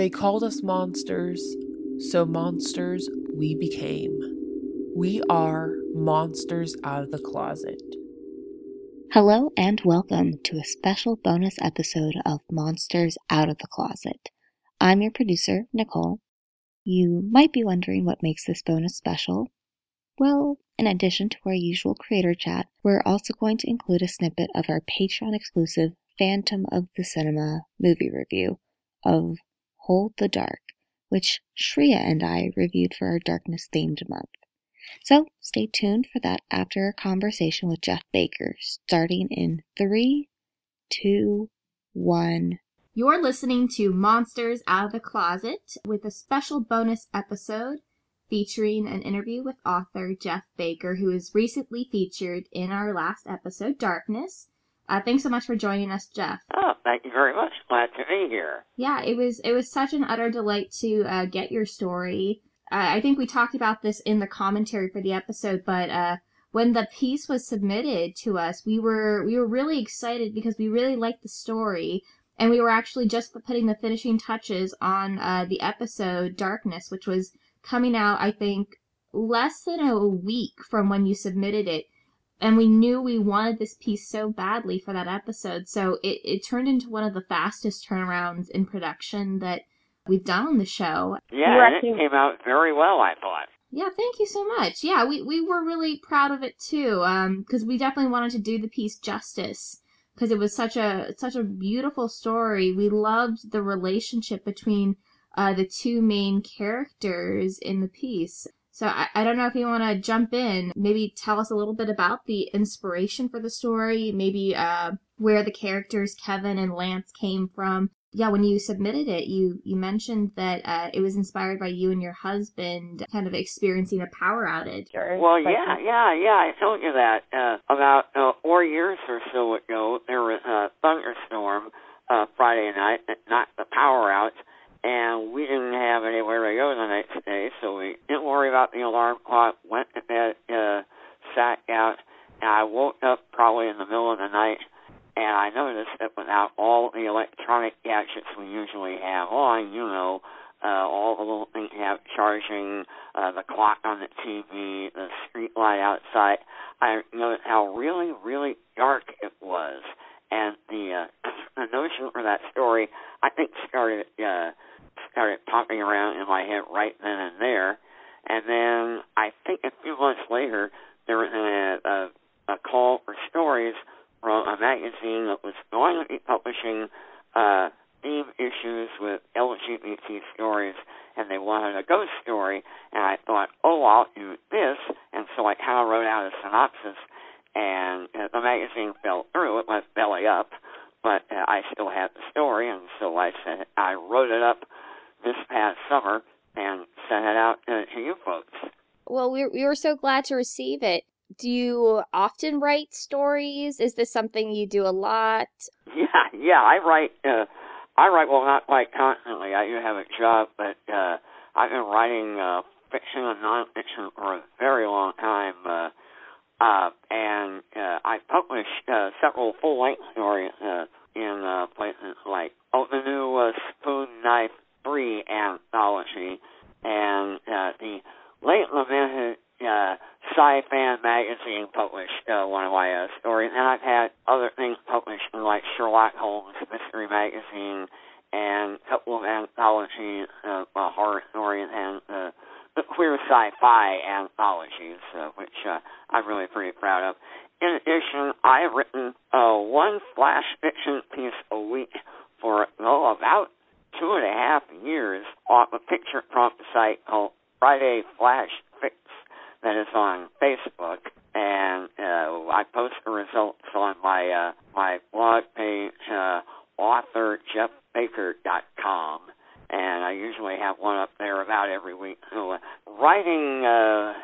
They called us monsters, so monsters we became. We are monsters out of the closet. Hello and welcome to a special bonus episode of Monsters Out of the Closet. I'm your producer, Nicole. You might be wondering what makes this bonus special. Well, in addition to our usual creator chat, we're also going to include a snippet of our Patreon exclusive Phantom of the Cinema movie review of Hold the Dark, which Shreya and I reviewed for our Darkness themed month. So stay tuned for that after our conversation with Jeff Baker, starting in three, two, one. You're listening to Monsters Out of the Closet with a special bonus episode featuring an interview with author Jeff Baker, who was recently featured in our last episode, Darkness. Uh, thanks so much for joining us, Jeff. Oh, thank you very much. Glad to be here. Yeah, it was it was such an utter delight to uh, get your story. Uh, I think we talked about this in the commentary for the episode, but uh, when the piece was submitted to us, we were we were really excited because we really liked the story, and we were actually just putting the finishing touches on uh, the episode Darkness, which was coming out, I think, less than a week from when you submitted it. And we knew we wanted this piece so badly for that episode, so it, it turned into one of the fastest turnarounds in production that we've done on the show. Yeah, and it came out very well, I thought. Yeah, thank you so much. Yeah, we, we were really proud of it too, because um, we definitely wanted to do the piece justice because it was such a such a beautiful story. We loved the relationship between uh, the two main characters in the piece. So I, I don't know if you want to jump in, maybe tell us a little bit about the inspiration for the story, maybe uh, where the characters Kevin and Lance came from, yeah, when you submitted it, you you mentioned that uh, it was inspired by you and your husband kind of experiencing a power outage. Well, yeah, yeah, yeah. I told you that uh, about uh, four years or so ago. There was a thunderstorm uh, Friday night, knocked the power out, and we didn't have anywhere to go the next day, so we didn't worry about the alarm clock. Went to bed, uh, sat out, and I woke up probably in the middle of the night and I noticed that without all the electronic gadgets we usually have on, you know, uh, all the little things you have charging, uh, the clock on the TV, the street light outside, I noticed how really, really dark it was. And the, uh, the notion for that story, I think started, uh, started popping around in my head right then and there. And then I think a few months later, there was a, a, a call for stories from a magazine that was going to be publishing uh, theme issues with LGBT stories, and they wanted a ghost story. And I thought, oh, I'll do this. And so I kind of wrote out a synopsis, and uh, the magazine fell through. It went belly up, but uh, I still had the story, and so I said I wrote it up past summer and sent it out to you folks. Well, we we were so glad to receive it do you often write stories? Is this something you do a lot? Yeah, yeah, I write. Uh, I write well, not quite constantly. I do have a job, but uh, I've been writing uh, fiction and nonfiction for a very long time. Uh, uh, and uh, I published uh, several full-length stories uh, in uh, places like oh, the new uh, Spoon Three anthology and uh, the late lamented uh, Sci-Fan magazine published uh, one of my uh, stories, and I've had other things published in like Sherlock Holmes Mystery Magazine and a couple of anthologies, uh, uh, horror stories, and uh, the queer sci-fi anthologies, uh, which uh, I'm really pretty proud of. In addition, I've written uh, one flash fiction piece a week for well about two and a half years off a site called Friday Flash Fix that is on Facebook, and uh, I post the results on my uh, my blog page, uh, authorjeffbaker.com, and I usually have one up there about every week. So uh, writing uh,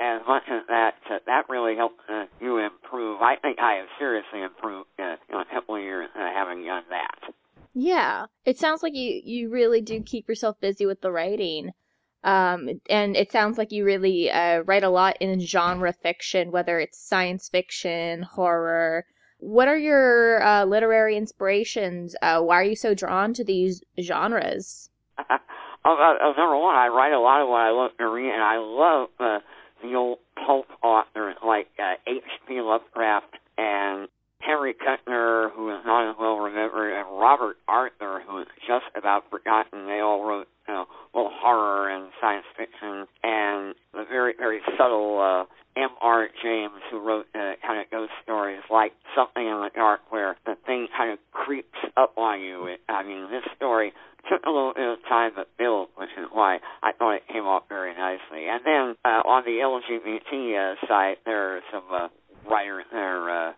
as much as that uh, that really helps uh, you improve. I think I have seriously improved uh, in a couple of years uh, having done that. Yeah, it sounds like you you really do keep yourself busy with the writing. Um, and it sounds like you really uh, write a lot in genre fiction, whether it's science fiction, horror. What are your uh, literary inspirations? Uh, why are you so drawn to these genres? uh, number one, I write a lot of what I love to read, and I love uh, the old pulp authors like uh, H.P. Lovecraft and Henry Kuttner, who is not as well remembered, and Robert Arthur, who is just about forgotten. They all wrote, you know, little horror and science fiction, and the very, very subtle uh, M.R. James, who wrote uh, kind of ghost stories like Something in the Dark, where the thing kind of creeps up on you. It, I mean, this story took a little bit of time to build, which is why I thought it came off very nicely. And then uh, on the LGBT uh, side, there are some uh, writers there uh,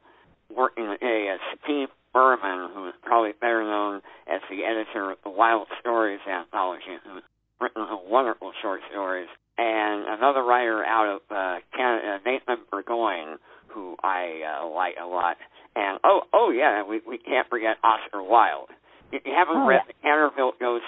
with uh, Steve Berman, who is probably better known as the editor of the Wilde Stories anthology, who's written some wonderful short stories. And another writer out of uh, Canada, Nathan Burgoine, who I uh, like a lot. And oh, oh yeah, we we can't forget Oscar Wilde. If you haven't Oh, read The Canterville Ghost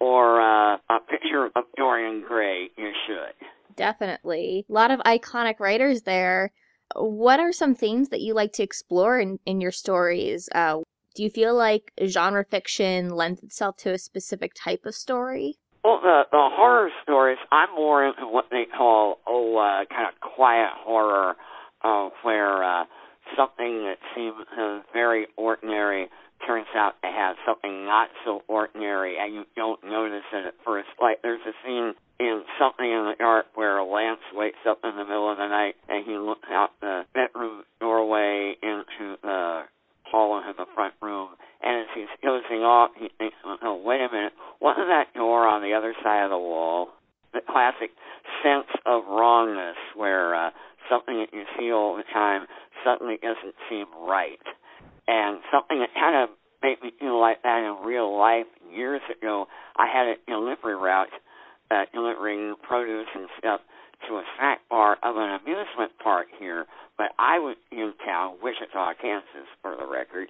or uh, A Picture of Dorian Gray, you should. Definitely. A lot of iconic writers there. What are some themes that you like to explore in, in your stories? Uh, do you feel like genre fiction lends itself to a specific type of story? Well, the the horror stories, I'm more into what they call oh, uh, kind of quiet horror, uh, where uh, something that seems uh, very ordinary turns out to have something not so ordinary, and you don't notice it at first. Like there's a scene in Something in the Dark where Lance wakes up in the middle of the night and he looks out the bedroom doorway into the hall into the front room, and as he's dozing off, he thinks, "Oh, wait a minute, wasn't that door on the other side of the wall?" The classic sense of wrongness, where uh, something that you see all the time suddenly doesn't seem right, and something that kind of made me feel like that in real life years ago. I had a delivery route, uh, delivering produce and stuff to a snack bar of an amusement park here, but I was in town, Wichita, Kansas, for the record.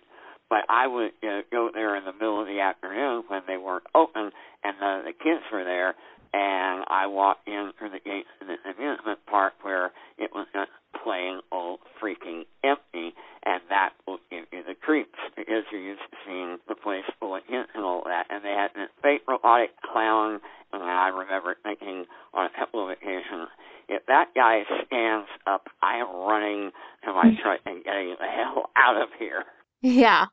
But I would uh, go there in the middle of the afternoon when they weren't open, and uh, the kids were there, and I walked in through the gates of the amusement park where it was just plain old freaking empty, and that will give you the creeps because you're used to seeing the place full of kids and all that. And they had this fake robotic clown, and I remember thinking on a couple of occasions, if that guy stands up, I am running to my truck and getting the hell out of here. Yeah.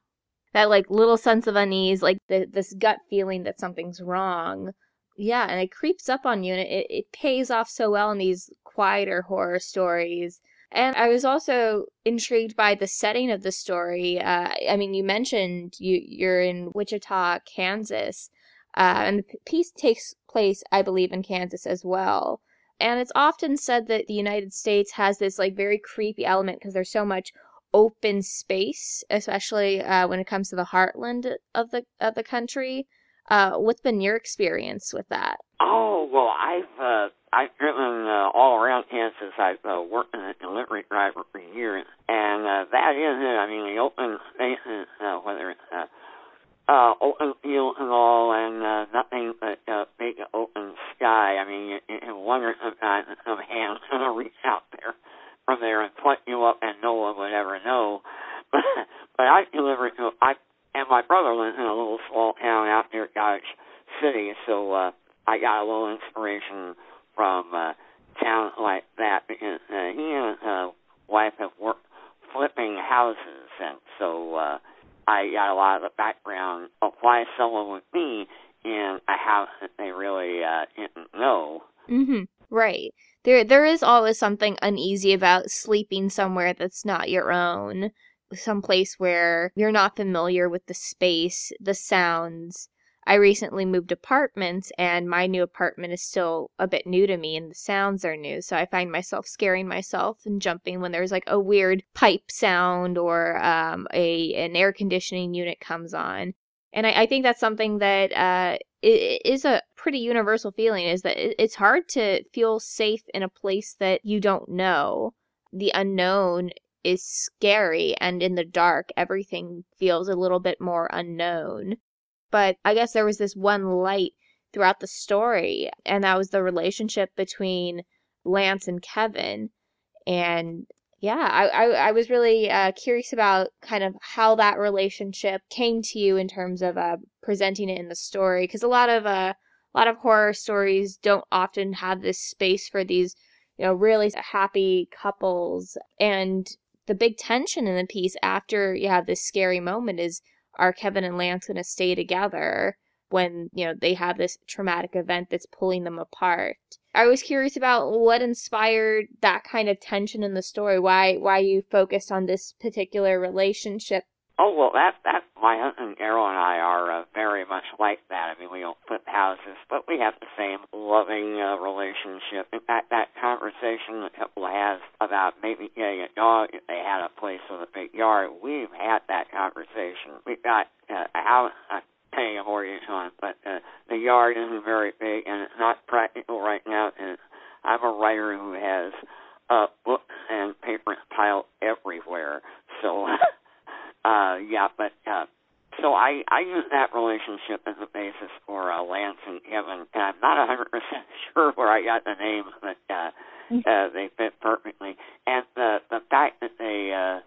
That like little sense of unease, like the, this gut feeling that something's wrong. Yeah, and it creeps up on you and it, it pays off so well in these quieter horror stories. And I was also intrigued by the setting of the story. Uh, I mean, you mentioned you you're in Wichita, Kansas, uh, and the piece takes place, I believe, in Kansas as well. And it's often said that the United States has this like very creepy element because there's so much open space, especially uh, when it comes to the heartland of the of the country. Uh, what's been your experience with that? Oh well, I've uh, I've driven uh, all around Kansas. I've uh, worked as a delivery driver for years, and uh, that is it. I mean, the open spaces, uh, whether it's uh, uh, open fields and all, and uh, nothing but uh, big open sky. I mean, you, you wonder sometimes if some hand's gonna reach out there from there and pluck you up, and no one would ever know. But but I delivered to I and my brother lives in a little small town out near Dodge City, so uh, I got a little inspiration from uh, towns like that because uh, he and uh, wife have worked flipping houses, and so uh, I got a lot of the background of why someone would be in a house that they really uh, didn't know. Mm-hmm. Right. There, there is always something uneasy about sleeping somewhere that's not your own, someplace where you're not familiar with the space, the sounds. I recently moved apartments, and my new apartment is still a bit new to me, and the sounds are new. So I find myself scaring myself and jumping when there's like a weird pipe sound or um, a an air conditioning unit comes on. And I, I think that's something that uh, a pretty universal feeling is that it- it's hard to feel safe in a place that you don't know. The unknown is scary, and in the dark, everything feels a little bit more unknown. But I guess there was this one light throughout the story, and that was the relationship between Lance and Kevin. And yeah, I, I, I was really uh, curious about kind of how that relationship came to you in terms of uh, presenting it in the story, because a lot of uh, a lot of horror stories don't often have this space for these, you know, really happy couples. And the big tension in the piece after you have this scary moment is are Kevin and Lance going to stay together when, you know, they have this traumatic event that's pulling them apart? I was curious about what inspired that kind of tension in the story. Why why you focused on this particular relationship Oh well, that that my husband Errol and I are uh, very much like that. I mean, we don't flip houses, but we have the same loving uh, relationship. In fact, that conversation that couple has about maybe getting a dog if they had a place with a big yard, we've had that conversation. We've got uh, a house. Uh, paying a mortgage on, but uh, the yard isn't very big and it's not practical right now. And I'm a writer who has uh, books and papers piled everywhere, so Uh, yeah, but uh, so I use that relationship as a basis for uh, Lance and Kevin, and I'm not a hundred percent sure where I got the names, but uh, mm-hmm. uh, they fit perfectly. And the the fact that they uh,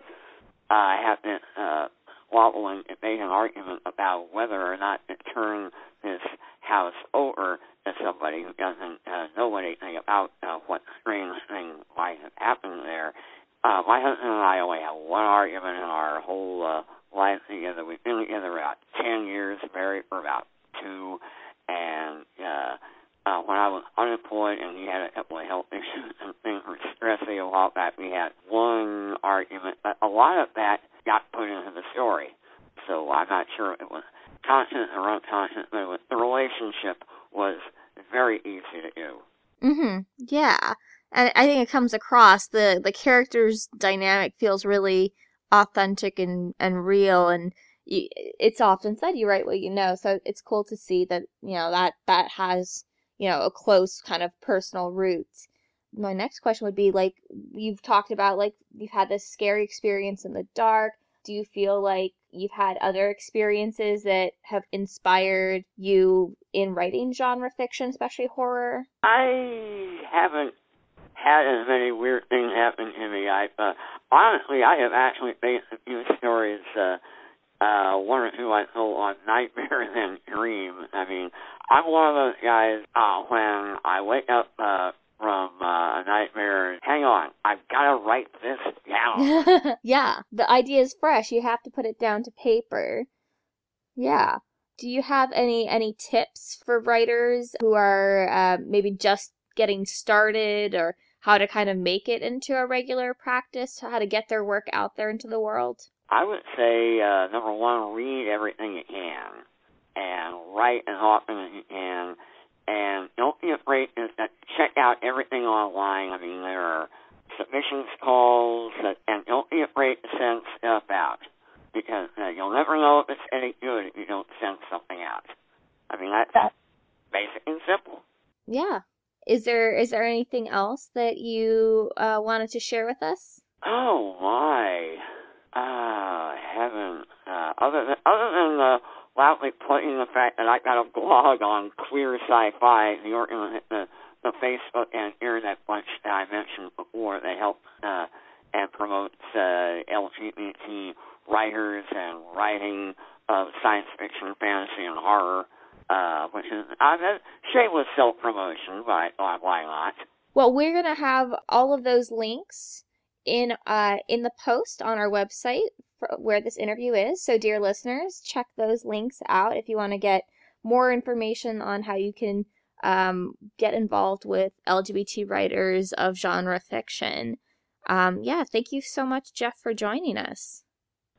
uh, have been uh, wobbling and made an argument about whether or not to turn this house over to somebody who doesn't uh, know anything about uh, what strange thing might have happened there uh, my husband and I only had one argument in our whole uh, life together. We've been together about ten years, married for about two, and uh, uh, when I was unemployed and he had a couple of health issues and things were stressing a while back, we had one argument, but a lot of that got put into the story. So I'm not sure it was conscious or unconscious, but it was, the relationship was very easy to do. Mhm. Yeah and I think it comes across the the character's dynamic feels really authentic and and real and you, it's often said you write what you know. So it's cool to see that you know that that has you know a close kind of personal roots my next question would be like you've talked about like you've had this scary experience in the dark. Do you feel like you've had other experiences that have inspired you in writing genre fiction especially horror? I haven't had as many weird things happen to me. I uh, honestly, I have actually based a few stories. Uh, uh, one or two I told on Nightmare and Dream. I mean, I'm one of those guys. Uh, when I wake up uh, from uh, a nightmare, hang on, I've got to write this down. yeah, the idea is fresh. You have to put it down to paper. Yeah. Do you have any any tips for writers who are uh, maybe just getting started or how to kind of make it into a regular practice, how to get their work out there into the world? I would say uh, number one, read everything you can, and write as often as you can, and don't be afraid to check out everything online. I mean, there are submissions calls, and don't be afraid to send stuff out because uh, you'll never know if it's any good if you don't send something out. I mean, that's basic and simple. Yeah, is there is there anything else that you uh, wanted to share with us? Oh my, uh, heaven. Uh, other than other than uh, loudly pointing the fact that I got a blog on queer sci-fi, the organ, the the Facebook and internet bunch that I mentioned before, they help uh, and promotes uh, LGBT writers and writing of science fiction, fantasy, and horror uh, which is uh, shameless self promotion, but uh, why not? Well, we're gonna have all of those links in uh in the post on our website where this interview is. So, dear listeners, check those links out if you want to get more information on how you can um, get involved with LGBT writers of genre fiction. Um, yeah, thank you so much, Jeff, for joining us.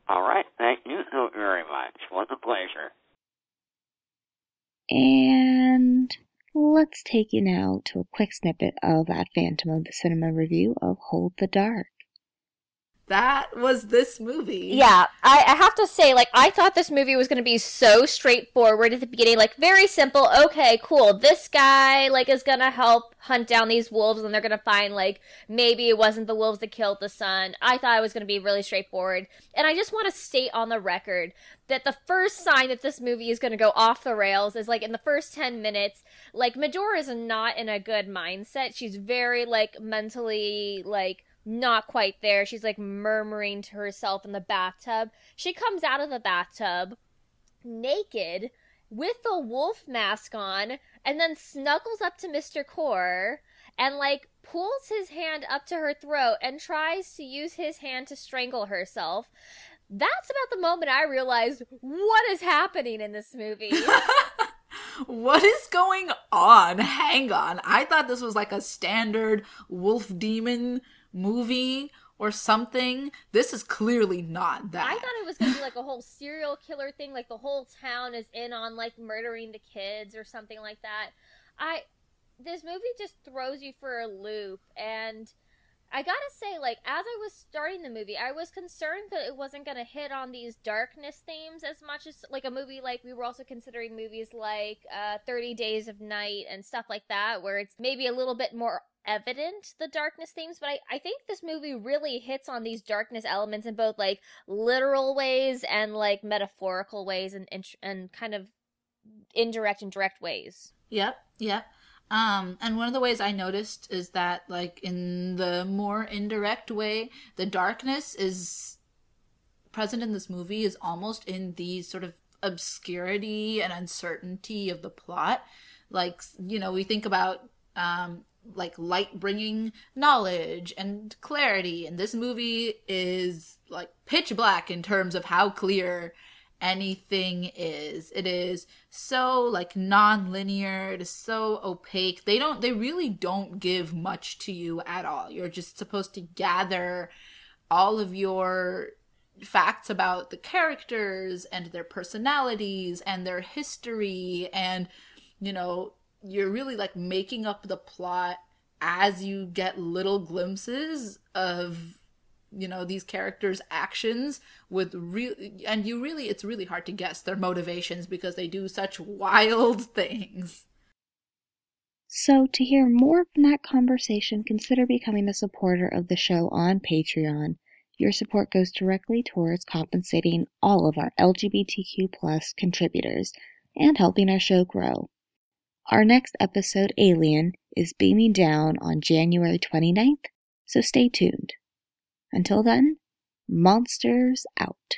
All right, thank you so very much. What a pleasure. And let's take you now to a quick snippet of that Phantom of the Cinema review of Hold the Dark that was this movie. Yeah, I, I have to say, like, I thought this movie was going to be so straightforward at the beginning, like, very simple. Okay, cool. This guy, like, is going to help hunt down these wolves, and they're going to find, like, maybe it wasn't the wolves that killed the son. I thought it was going to be really straightforward. And I just want to state on the record that the first sign that this movie is going to go off the rails is, like, in the first 10 minutes, like, Medora is not in a good mindset. She's very, like, mentally, like, not quite there. She's like murmuring to herself in the bathtub. She comes out of the bathtub naked with the wolf mask on and then snuggles up to Mr. Core and like pulls his hand up to her throat and tries to use his hand to strangle herself. That's about the moment I realized what is happening in this movie. what is going on? Hang on. I thought this was like a standard wolf demon movie or something. This is clearly not that. I thought it was gonna be like a whole serial killer thing, like the whole town is in on like murdering the kids or something like that. I this movie just throws you for a loop and I gotta say, like, as I was starting the movie, I was concerned that it wasn't gonna hit on these darkness themes as much as, like, a movie like we were also considering movies like uh, 30 Days of Night and stuff like that, where it's maybe a little bit more evident the darkness themes but I, I think this movie really hits on these darkness elements in both like literal ways and like metaphorical ways and and, and kind of indirect and direct ways. Yep yep um, and one of the ways I noticed is that, like, in the more indirect way, the darkness is present in this movie is almost in the sort of obscurity and uncertainty of the plot. Like, you know, we think about, um, like light bringing knowledge and clarity and this movie is like pitch black in terms of how clear anything is. It is so like non-linear, it is so opaque. They don't they really don't give much to you at all. You're just supposed to gather all of your facts about the characters and their personalities and their history and you know, you're really like making up the plot as you get little glimpses of you know these characters actions with real and you really it's really hard to guess their motivations because they do such wild things. So to hear more from that conversation consider becoming a supporter of the show on patreon. Your support goes directly towards compensating all of our lgbtq plus contributors and helping our show grow. Our next episode alien is beaming down on january 29th so stay tuned until then, monsters out.